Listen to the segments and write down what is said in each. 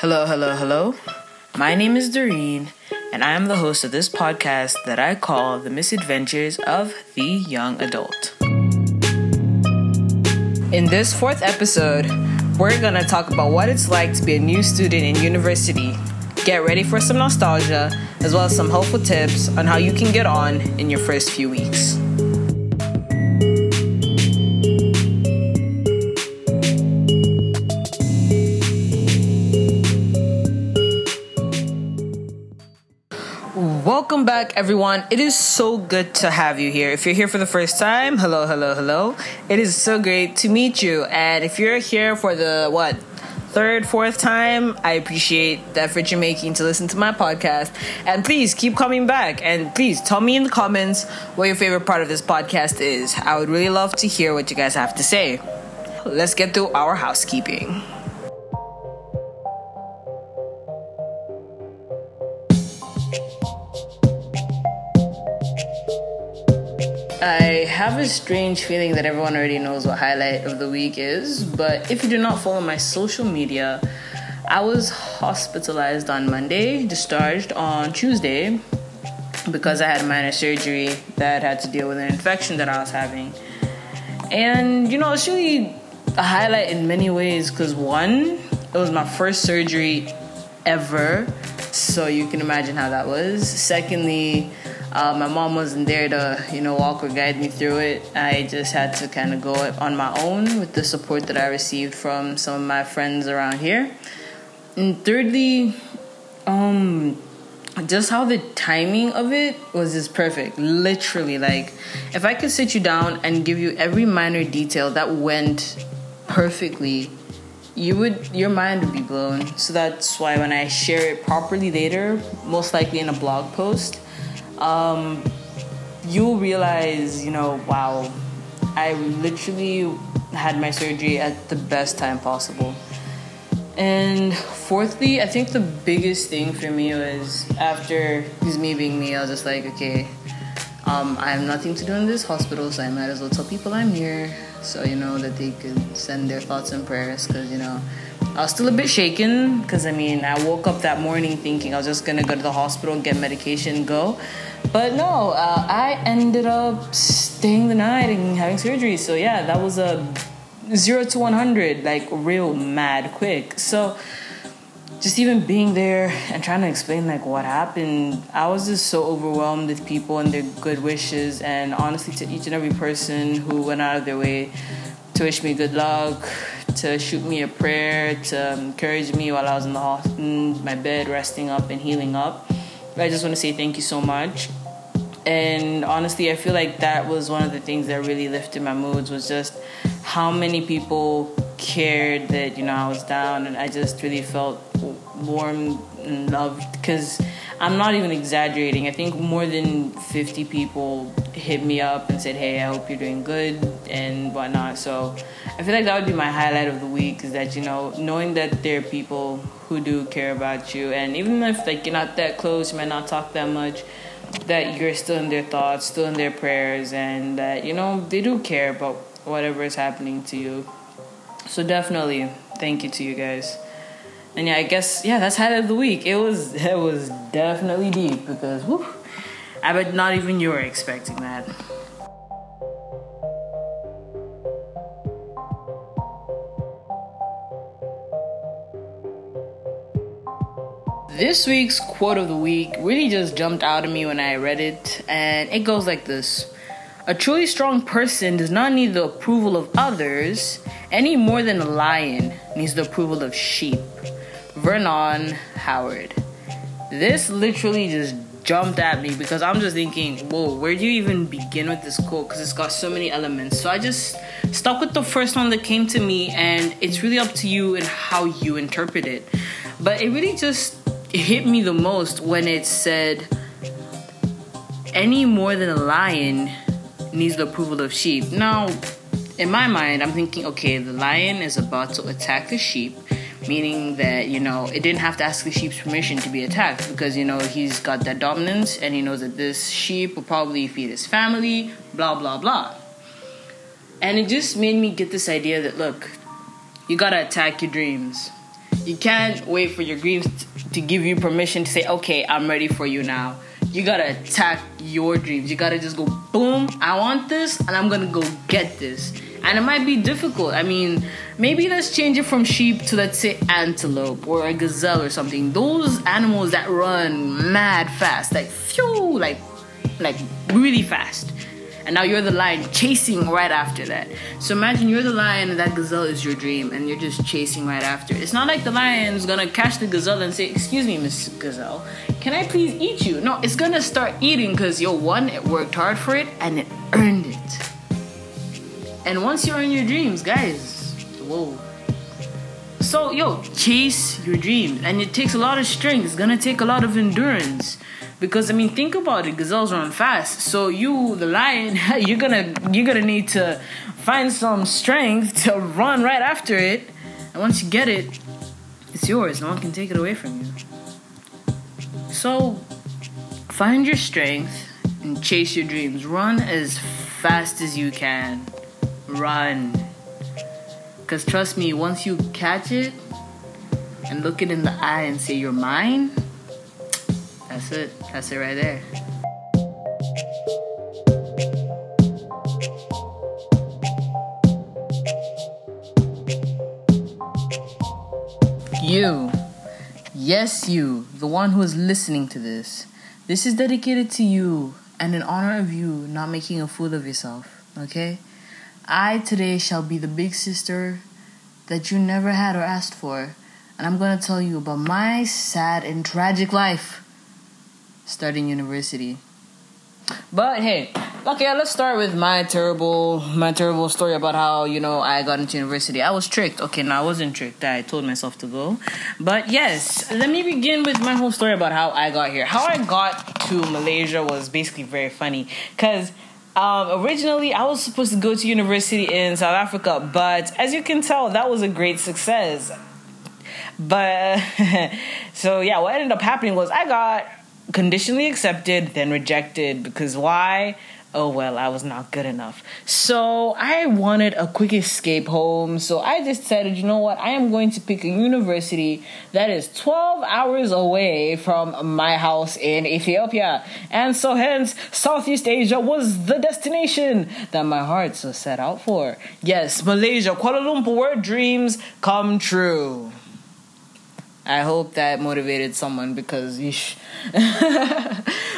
Hello, hello, hello. My name is Doreen, and I am the host of this podcast that I call The Misadventures of the Young Adult. In this fourth episode, we're gonna talk about what it's like to be a new student in university. Get ready for some nostalgia, as well as some helpful tips on how you can get on in your first few weeks. Everyone. It is so good to have you here. If you're here for the first time, hello, hello, hello. It is so great to meet you. And if you're here for the what third, fourth time, I appreciate the effort you're making to listen to my podcast. And please keep coming back. And please tell me in the comments what your favorite part of this podcast is. I would really love to hear what you guys have to say. Let's get through our housekeeping. Have a strange feeling that everyone already knows what highlight of the week is, but if you do not follow my social media, I was hospitalized on Monday, discharged on Tuesday because I had a minor surgery that had to deal with an infection that I was having. And you know, it's really a highlight in many ways because one, it was my first surgery ever, so you can imagine how that was. Secondly, uh, my mom wasn't there to, you know, walk or guide me through it. I just had to kind of go on my own with the support that I received from some of my friends around here. And thirdly, um, just how the timing of it was just perfect. Literally, like if I could sit you down and give you every minor detail that went perfectly, you would your mind would be blown. So that's why when I share it properly later, most likely in a blog post, um, you'll realize, you know, wow, I literally had my surgery at the best time possible. And fourthly, I think the biggest thing for me was after, because me being me, I was just like, okay, um, I have nothing to do in this hospital, so I might as well tell people I'm here so, you know, that they could send their thoughts and prayers, because, you know, I was still a bit shaken because I mean, I woke up that morning thinking I was just gonna go to the hospital, get medication, go. But no, uh, I ended up staying the night and having surgery. So yeah, that was a zero to 100, like real mad quick. So just even being there and trying to explain like what happened, I was just so overwhelmed with people and their good wishes. And honestly, to each and every person who went out of their way to wish me good luck, to shoot me a prayer, to um, encourage me while I was in the hospital, in my bed, resting up and healing up. I just want to say thank you so much. And honestly, I feel like that was one of the things that really lifted my moods was just how many people cared that you know I was down, and I just really felt warm and loved because I'm not even exaggerating. I think more than 50 people hit me up and said, "Hey, I hope you're doing good" and whatnot. So I feel like that would be my highlight of the week is that you know knowing that there are people who do care about you, and even if like you're not that close, you might not talk that much, that you're still in their thoughts, still in their prayers, and that you know they do care about whatever is happening to you. So definitely, thank you to you guys. And yeah, I guess yeah, that's highlight of the week. It was it was definitely deep because whew, I bet not even you were expecting that. This week's quote of the week really just jumped out at me when I read it, and it goes like this A truly strong person does not need the approval of others any more than a lion needs the approval of sheep. Vernon Howard. This literally just jumped at me because I'm just thinking, whoa, where do you even begin with this quote? Because it's got so many elements. So I just stuck with the first one that came to me, and it's really up to you and how you interpret it. But it really just hit me the most when it said, any more than a lion needs the approval of sheep. Now, in my mind, I'm thinking, okay, the lion is about to attack the sheep meaning that you know it didn't have to ask the sheep's permission to be attacked because you know he's got that dominance and he knows that this sheep will probably feed his family blah blah blah and it just made me get this idea that look you gotta attack your dreams you can't wait for your dreams to give you permission to say, okay, I'm ready for you now. You gotta attack your dreams. You gotta just go, boom, I want this, and I'm gonna go get this. And it might be difficult. I mean, maybe let's change it from sheep to, let's say, antelope or a gazelle or something. Those animals that run mad fast, like, phew, like, like really fast and now you're the lion chasing right after that. So imagine you're the lion and that gazelle is your dream, and you're just chasing right after. It. It's not like the lion's gonna catch the gazelle and say, "Excuse me, Miss Gazelle, can I please eat you?" No, it's gonna start eating because yo, one, it worked hard for it and it earned it. And once you're in your dreams, guys, whoa. So yo, chase your dreams, and it takes a lot of strength. It's gonna take a lot of endurance. Because I mean, think about it. Gazelles run fast, so you, the lion, you're gonna you're gonna need to find some strength to run right after it. And once you get it, it's yours. No one can take it away from you. So, find your strength and chase your dreams. Run as fast as you can. Run. Because trust me, once you catch it and look it in the eye and say, You're mine that's it. That's it right there. You. Yes, you, the one who is listening to this. This is dedicated to you and in honor of you not making a fool of yourself, okay? I today shall be the big sister that you never had or asked for, and I'm gonna tell you about my sad and tragic life starting university. But hey, okay, let's start with my terrible, my terrible story about how you know I got into university. I was tricked. Okay, no, I wasn't tricked. I told myself to go. But yes, let me begin with my whole story about how I got here. How I got to Malaysia was basically very funny because. Um, originally, I was supposed to go to university in South Africa, but as you can tell, that was a great success. But so yeah, what ended up happening was I got conditionally accepted, then rejected because why? Oh well, I was not good enough. So I wanted a quick escape home. So I decided, you know what? I am going to pick a university that is 12 hours away from my house in Ethiopia. And so hence, Southeast Asia was the destination that my heart so set out for. Yes, Malaysia, Kuala Lumpur, where dreams come true. I hope that motivated someone because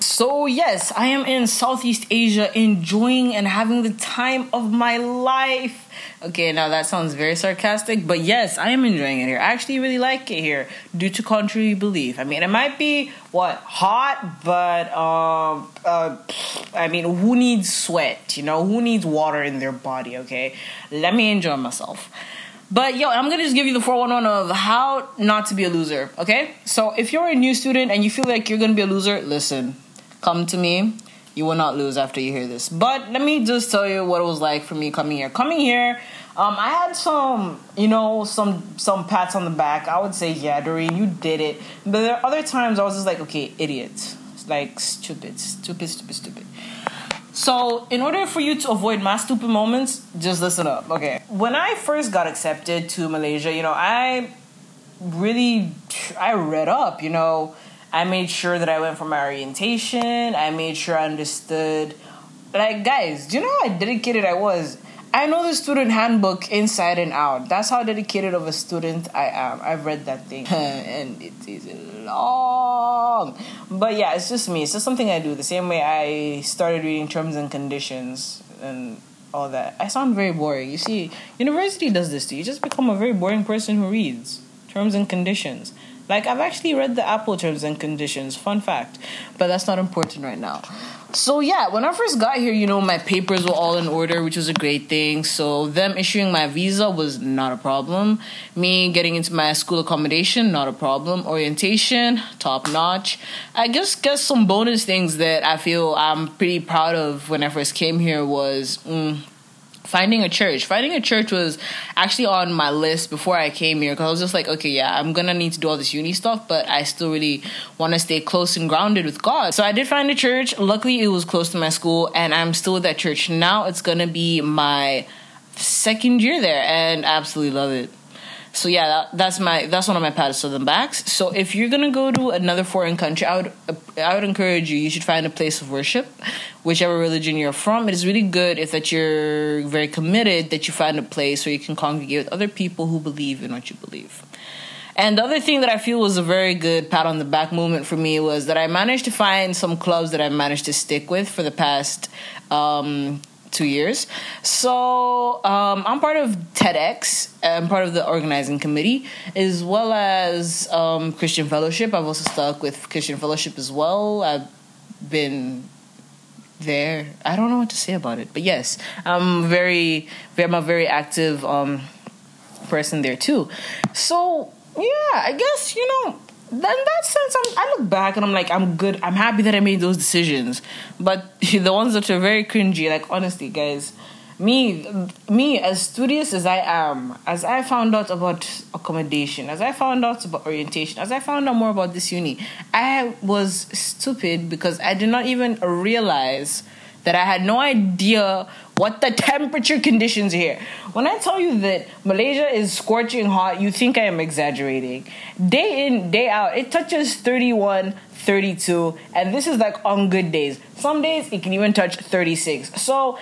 so yes, I am in Southeast Asia enjoying and having the time of my life. Okay, now that sounds very sarcastic, but yes, I am enjoying it here. I actually really like it here due to contrary belief. I mean, it might be what hot, but um uh I mean, who needs sweat, you know? Who needs water in their body, okay? Let me enjoy myself. But yo, I'm gonna just give you the 411 of how not to be a loser, okay? So if you're a new student and you feel like you're gonna be a loser, listen, come to me. You will not lose after you hear this. But let me just tell you what it was like for me coming here. Coming here, um, I had some, you know, some some pats on the back. I would say, yeah, Doreen, you did it. But there are other times I was just like, okay, idiot. Like stupid, stupid, stupid, stupid. So, in order for you to avoid my stupid moments, just listen up. Okay. When I first got accepted to Malaysia, you know, I really I read up, you know, I made sure that I went for my orientation. I made sure I understood like guys, do you know how dedicated I was? I know the student handbook inside and out. That's how dedicated of a student I am. I've read that thing and it is long. But yeah, it's just me. It's just something I do. The same way I started reading terms and conditions and all that. I sound very boring. You see, university does this to you. You just become a very boring person who reads terms and conditions. Like I've actually read the Apple terms and conditions. Fun fact. But that's not important right now. So yeah, when I first got here, you know, my papers were all in order, which was a great thing. So them issuing my visa was not a problem. Me getting into my school accommodation, not a problem. Orientation, top notch. I just guess some bonus things that I feel I'm pretty proud of when I first came here was. Mm, finding a church. Finding a church was actually on my list before I came here because I was just like, okay, yeah, I'm gonna need to do all this uni stuff, but I still really want to stay close and grounded with God. So I did find a church. Luckily, it was close to my school, and I'm still at that church now. It's gonna be my second year there, and I absolutely love it. So yeah, that, that's my that's one of my paddles the backs. So if you're gonna go to another foreign country, I would I would encourage you. You should find a place of worship, whichever religion you're from. It is really good if that you're very committed that you find a place where you can congregate with other people who believe in what you believe. And the other thing that I feel was a very good pat on the back moment for me was that I managed to find some clubs that I managed to stick with for the past um, two years. So um, I'm part of TEDx. I'm part of the organizing committee, as well as um, Christian Fellowship. I've also stuck with Christian Fellowship as well. I've been there. I don't know what to say about it, but yes, I'm very, I'm a very active um, person there too. So yeah, I guess you know in that sense, I'm, I look back and I'm like, I'm good. I'm happy that I made those decisions. But the ones that are very cringy, like honestly, guys, me, me as studious as I am, as I found out about accommodation, as I found out about orientation, as I found out more about this uni, I was stupid because I did not even realize that I had no idea what the temperature conditions here. When I tell you that Malaysia is scorching hot, you think I am exaggerating. Day in, day out, it touches 31, 32, and this is like on good days. Some days it can even touch 36. So,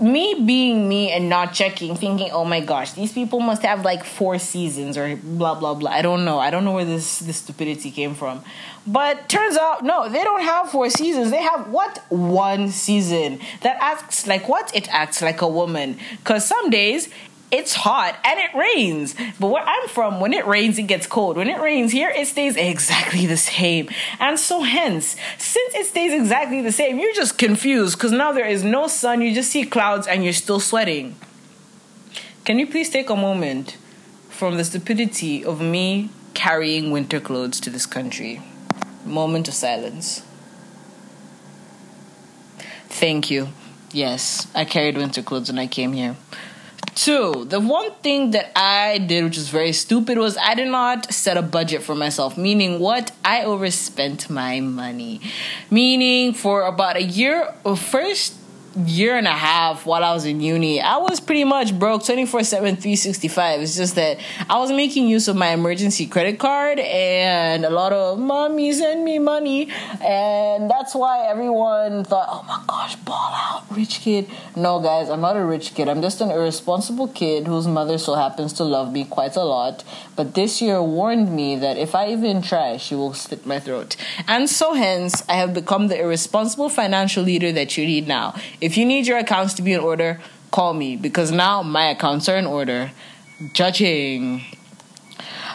me being me and not checking, thinking, oh my gosh, these people must have like four seasons or blah blah blah. I don't know. I don't know where this this stupidity came from. But turns out, no, they don't have four seasons. They have what? One season that acts like what? It acts like a woman. Because some days it's hot and it rains. But where I'm from, when it rains, it gets cold. When it rains here, it stays exactly the same. And so, hence, since it stays exactly the same, you're just confused because now there is no sun, you just see clouds and you're still sweating. Can you please take a moment from the stupidity of me carrying winter clothes to this country? Moment of silence. Thank you. Yes, I carried winter clothes when I came here. Two, the one thing that I did, which was very stupid, was I did not set a budget for myself. Meaning, what? I overspent my money. Meaning, for about a year, first year and a half while I was in uni, I was pretty much broke 24 7, 365. It's just that I was making use of my emergency credit card and a lot of mommy send me money. And that's why everyone thought, oh my gosh, ball out, rich kid. No, guys, I'm not a rich kid. I'm just an irresponsible kid whose mother so happens to love me quite a lot. But this year warned me that if I even try, she will slit my throat. And so, hence, I have become the irresponsible financial leader that you need now. If you need your accounts to be in order, call me because now my accounts are in order. Judging.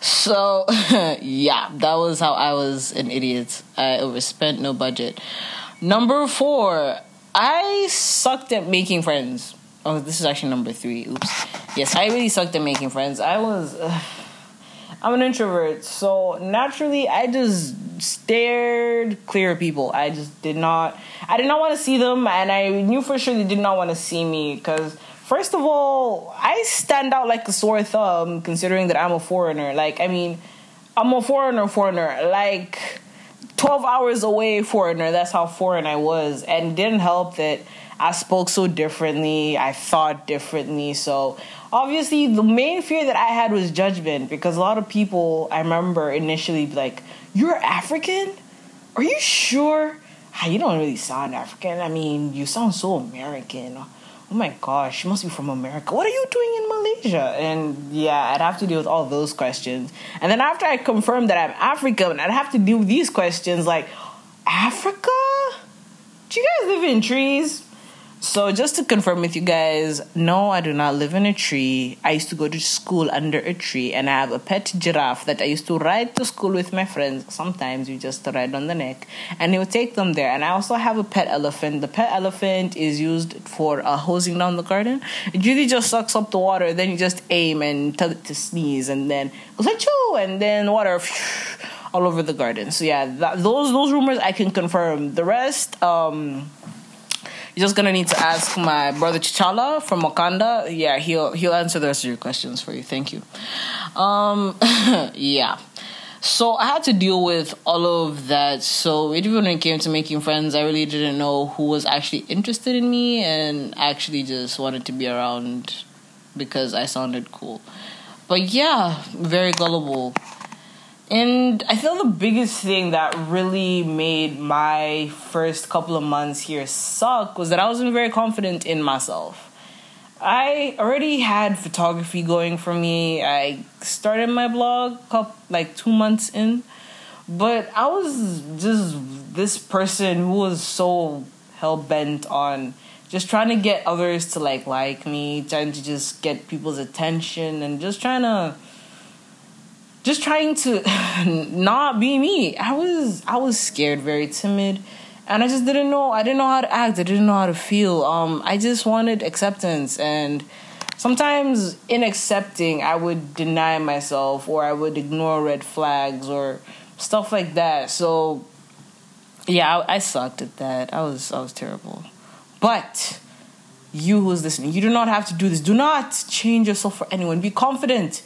So, yeah, that was how I was an idiot. I overspent no budget. Number four, I sucked at making friends. Oh, this is actually number three. Oops. Yes, I really sucked at making friends. I was. I'm an introvert, so naturally I just stared clear of people. I just did not. I did not want to see them, and I knew for sure they did not want to see me because. First of all, I stand out like a sore thumb considering that I'm a foreigner. Like, I mean, I'm a foreigner, foreigner. Like, 12 hours away, foreigner. That's how foreign I was. And didn't help that I spoke so differently, I thought differently. So, obviously the main fear that I had was judgment because a lot of people I remember initially like, "You're African? Are you sure? Ah, you don't really sound African. I mean, you sound so American." Oh my gosh, you must be from America. What are you doing in Malaysia? And yeah, I'd have to deal with all those questions. And then after I confirmed that I'm African, I'd have to deal with these questions like, Africa? Do you guys live in trees? So just to confirm with you guys, no, I do not live in a tree. I used to go to school under a tree, and I have a pet giraffe that I used to ride to school with my friends. Sometimes we just ride on the neck, and he would take them there. And I also have a pet elephant. The pet elephant is used for uh, hosing down the garden. It really just sucks up the water. Then you just aim and tell it to sneeze, and then goes like and then water. all over the garden. So yeah, those those rumors I can confirm. The rest, um, you're just gonna need to ask my brother Chichala from Wakanda. Yeah, he'll he'll answer the rest of your questions for you. Thank you. Um, yeah. So I had to deal with all of that. So even when it came to making friends, I really didn't know who was actually interested in me, and actually just wanted to be around because I sounded cool. but yeah, very gullible. And I feel the biggest thing that really made my first couple of months here suck was that I wasn't very confident in myself. I already had photography going for me. I started my blog couple, like two months in, but I was just this person who was so hell bent on just trying to get others to like like me, trying to just get people's attention, and just trying to just trying to not be me. I was I was scared, very timid, and I just didn't know. I didn't know how to act. I didn't know how to feel. Um, I just wanted acceptance, and sometimes in accepting, I would deny myself, or I would ignore red flags, or stuff like that. So, yeah, I, I sucked at that. I was I was terrible, but. You who's listening, you do not have to do this. Do not change yourself for anyone. Be confident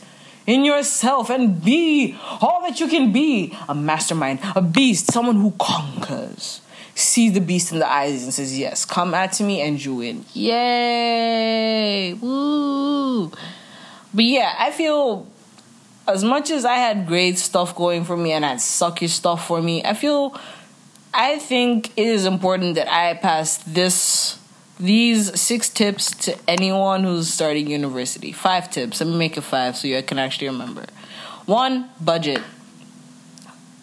in yourself and be all that you can be a mastermind, a beast, someone who conquers. See the beast in the eyes and says, Yes, come at me and you win. Yay! Woo! But yeah, I feel as much as I had great stuff going for me and I had sucky stuff for me, I feel I think it is important that I pass this these six tips to anyone who's starting university. Five tips. Let me make it five so you can actually remember. One, budget.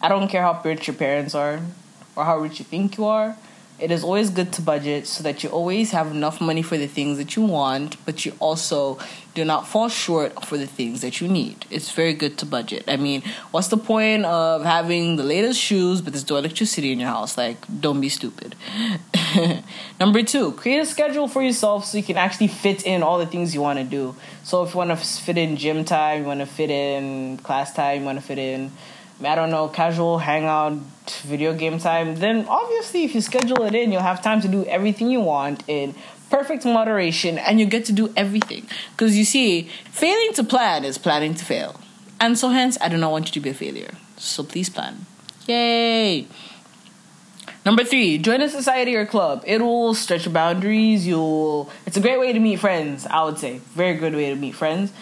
I don't care how rich your parents are or how rich you think you are. It is always good to budget so that you always have enough money for the things that you want, but you also do not fall short for the things that you need. It's very good to budget. I mean, what's the point of having the latest shoes but there's no electricity in your house? Like, don't be stupid. Number two, create a schedule for yourself so you can actually fit in all the things you want to do. So if you want to fit in gym time, you want to fit in class time, you want to fit in I don't know, casual hangout, video game time, then obviously if you schedule it in, you'll have time to do everything you want in perfect moderation and you get to do everything. Because you see, failing to plan is planning to fail. And so hence, I do not want you to be a failure. So please plan. Yay! Number three, join a society or club. It will stretch your boundaries. You'll. It's a great way to meet friends. I would say, very good way to meet friends.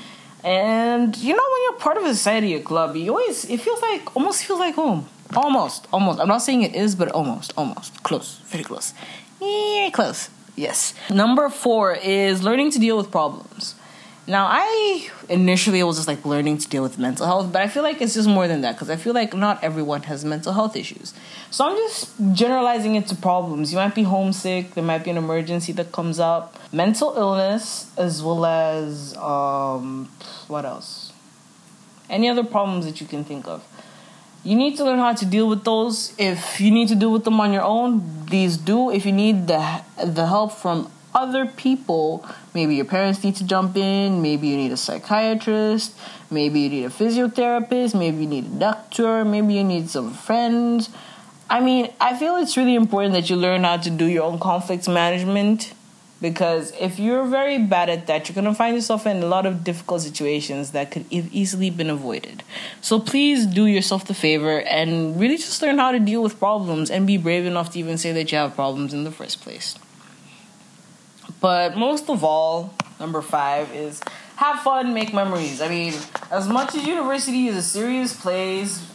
And you know, when you're part of a society or club, you always it feels like almost feels like home. Almost, almost. I'm not saying it is, but almost, almost. Close, very close. Yeah, close. Yes. Number four is learning to deal with problems. Now, I initially it was just like learning to deal with mental health, but I feel like it's just more than that because I feel like not everyone has mental health issues. So I'm just generalizing it to problems. You might be homesick, there might be an emergency that comes up, mental illness, as well as um, what else? Any other problems that you can think of. You need to learn how to deal with those. If you need to deal with them on your own, these do. If you need the the help from other people. Maybe your parents need to jump in. Maybe you need a psychiatrist. Maybe you need a physiotherapist. Maybe you need a doctor. Maybe you need some friends. I mean, I feel it's really important that you learn how to do your own conflict management because if you're very bad at that, you're going to find yourself in a lot of difficult situations that could have easily been avoided. So please do yourself the favor and really just learn how to deal with problems and be brave enough to even say that you have problems in the first place. But most of all, number five is have fun, make memories. I mean, as much as university is a serious place,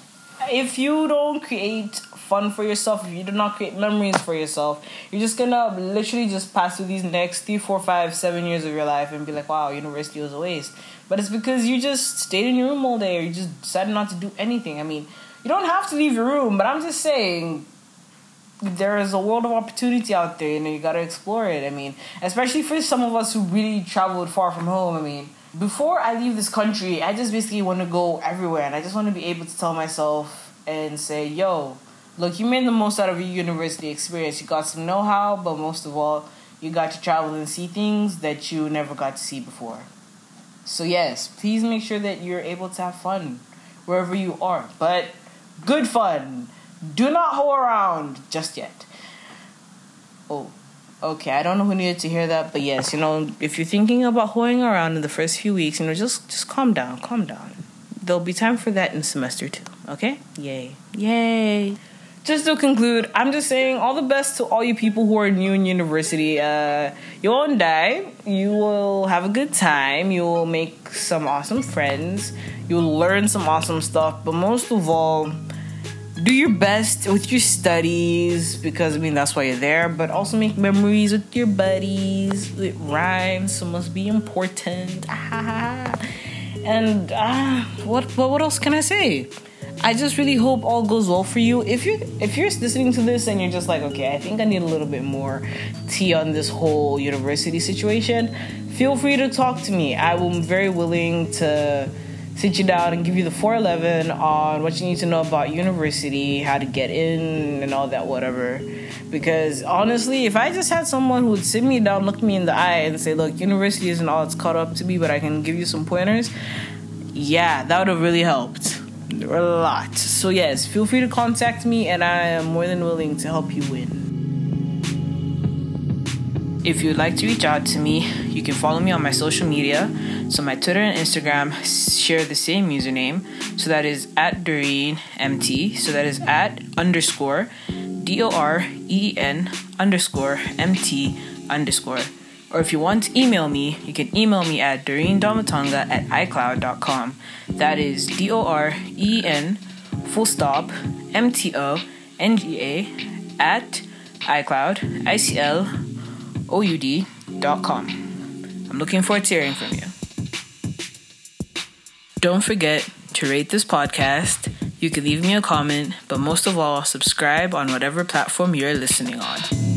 if you don't create fun for yourself, if you do not create memories for yourself, you're just gonna literally just pass through these next three, four, five, seven years of your life and be like, wow, university was a waste. But it's because you just stayed in your room all day or you just decided not to do anything. I mean, you don't have to leave your room, but I'm just saying there is a world of opportunity out there, and you gotta explore it. I mean, especially for some of us who really traveled far from home. I mean, before I leave this country, I just basically want to go everywhere, and I just want to be able to tell myself and say, "Yo, look, you made the most out of your university experience. You got some know-how, but most of all, you got to travel and see things that you never got to see before." So yes, please make sure that you're able to have fun wherever you are, but good fun do not hoe around just yet. Oh, okay. I don't know who needed to hear that, but yes, you know, if you're thinking about hoeing around in the first few weeks, you know, just just calm down, calm down. There'll be time for that in semester two. Okay? Yay, yay. just to conclude, I'm just saying all the best to all you people who are new in university. Uh, you won't die. You will have a good time. You will make some awesome friends. You'll learn some awesome stuff. But most of all, do your best with your studies because I mean that's why you're there. But also make memories with your buddies. It rhymes, so must be important. and uh, what what else can I say? I just really hope all goes well for you. If you if you're listening to this and you're just like, okay, I think I need a little bit more tea on this whole university situation, feel free to talk to me. I am very willing to sit you down and give you the 411 on what you need to know about university, how to get in, and all that, whatever. Because honestly, if I just had someone who would sit me down, look me in the eye, and say, look, university isn't all it's caught up to be, but I can give you some pointers, yeah, that would have really helped a lot. So, yes, feel free to contact me, and I am more than willing to help you win. If you'd like to reach out to me, you can follow me on my social media. So, my Twitter and Instagram share the same username. So, that is at Doreen MT. So, that is at underscore D O R E N underscore M T underscore. Or if you want to email me, you can email me at doreendomatonga at icloud.com. That is D O R E N full stop M T O N G A at iCloud, I C L O U D.com. I'm looking forward to hearing from you. Don't forget to rate this podcast. You can leave me a comment, but most of all, subscribe on whatever platform you're listening on.